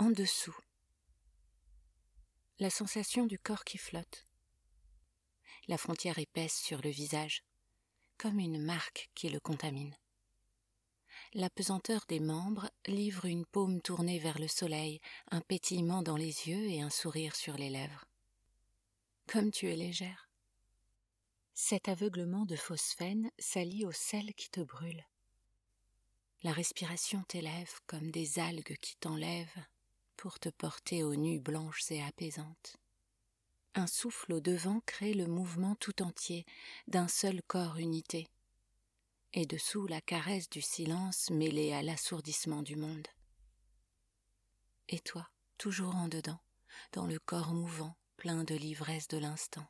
En dessous. La sensation du corps qui flotte. La frontière épaisse sur le visage, comme une marque qui le contamine. La pesanteur des membres livre une paume tournée vers le soleil, un pétillement dans les yeux et un sourire sur les lèvres. Comme tu es légère. Cet aveuglement de phosphène s'allie au sel qui te brûle. La respiration t'élève comme des algues qui t'enlèvent pour te porter aux nues blanches et apaisantes. Un souffle au devant crée le mouvement tout entier d'un seul corps unité et dessous la caresse du silence mêlée à l'assourdissement du monde. Et toi, toujours en dedans, dans le corps mouvant, plein de l'ivresse de l'instant.